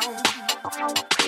down.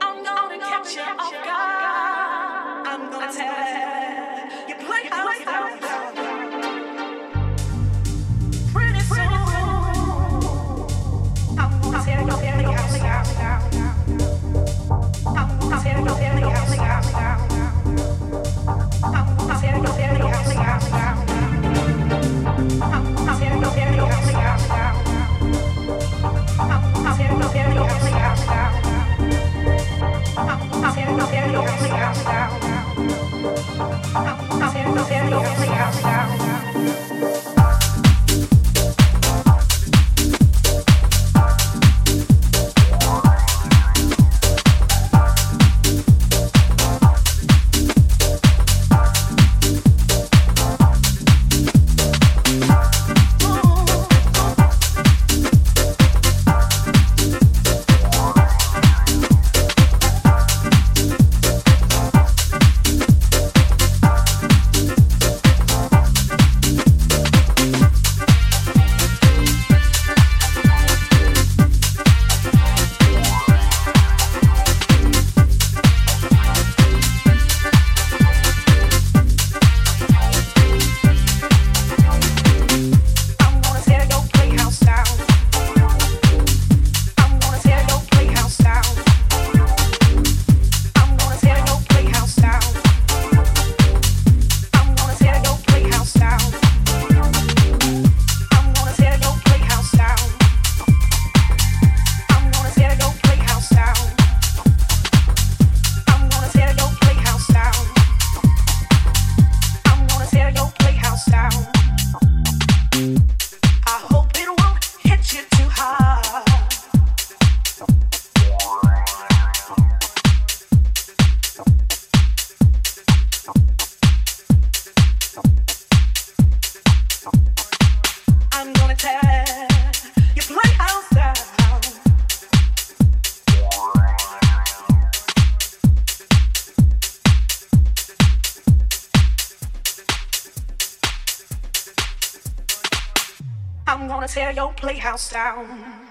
I'm gonna catch you off guard. I'm gonna tell you. You play house. I'm gonna tear your playhouse down.